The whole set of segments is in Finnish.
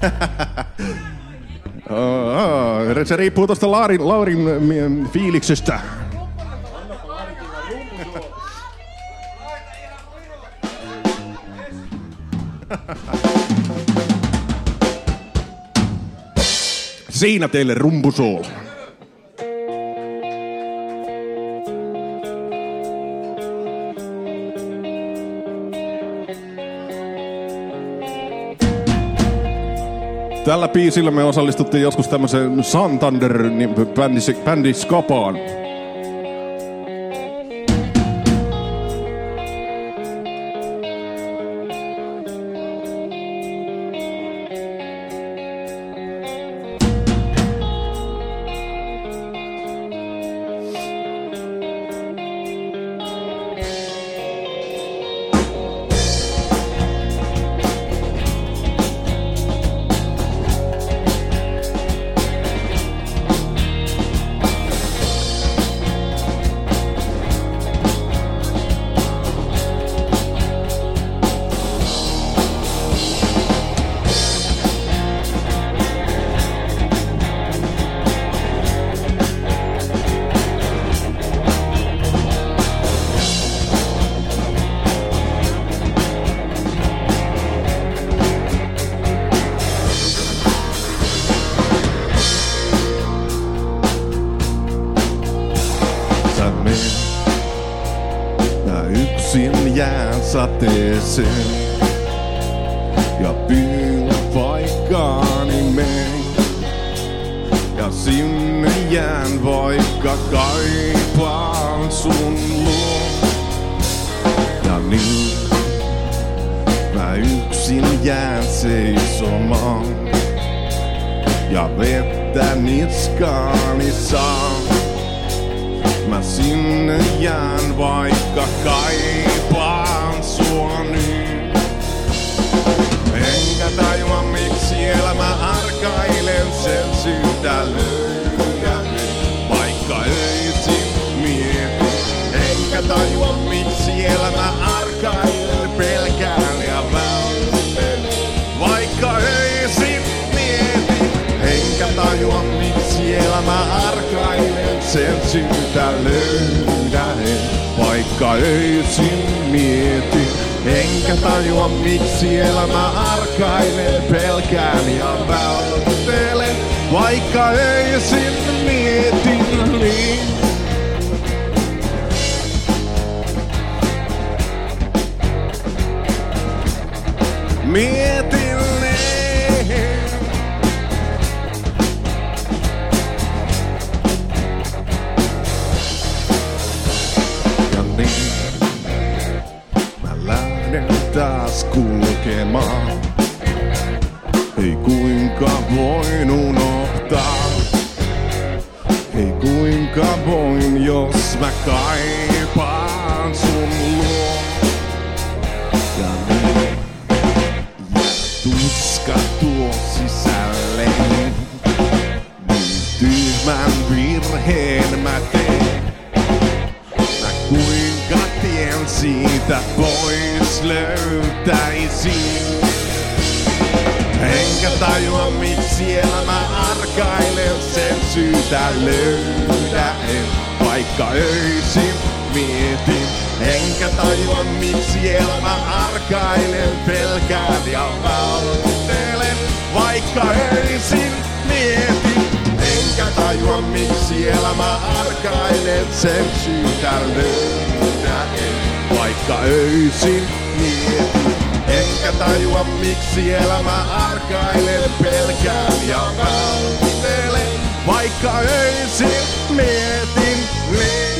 Oh, se riippuu tuosta Laurin, Laurin mm, fiiliksestä. Siinä teille rumpusool. Tällä biisillä me osallistuttiin joskus tämmöiseen Santander niin bändi, bändi Skapaan. Jään sateeseen. Ja pyydän paikkaani meen. Ja sinne jään vaikka kaipaan sun luo. Ja niin mä yksin jään seisomaan. Ja vettä niskaani saan. Mä sinne jään vaikka kaipaan sua nyt. Enkä tajua miksi elämä arkailen sen syytä Vaikka öisin mietin. Enkä tajua miksi elämä arkailen pelkään ja välttelen. Vaikka öisin mietin taas kulkemaan. Ei kuinka voin unohtaa. Ei kuinka voin, jos mä kaipaan sun luo. Ja niin jää tuska tuo sisälle. Niin tyhmän virheen mä teen. Mä tien siitä pois löytäisin. Enkä tajua miksi elämä arkailen sen syytä löydä en. Vaikka öisin mietin. Enkä tajua miksi elämä arkailen pelkään ja välttelen. Vaikka öisin mietin. Enkä tajua miksi elämä arkailen sen syytä löydä en. Vaikka öisin mietin. Enkä tajua miksi elämä arkailen pelkään ja välttelen. Vaikka öisin mietin. Mietin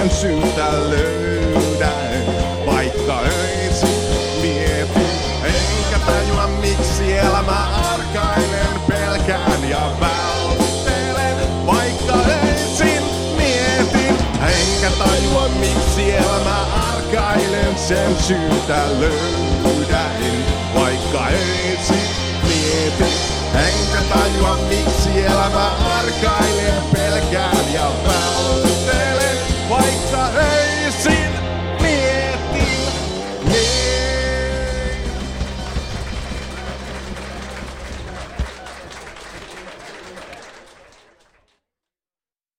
sen syytä löydä. Vaikka öisin mietin, enkä tajua miksi elämä arkailen pelkään ja välttelen. Vaikka öisin mietin, enkä tajua miksi elämä arkailen sen syytä löydän.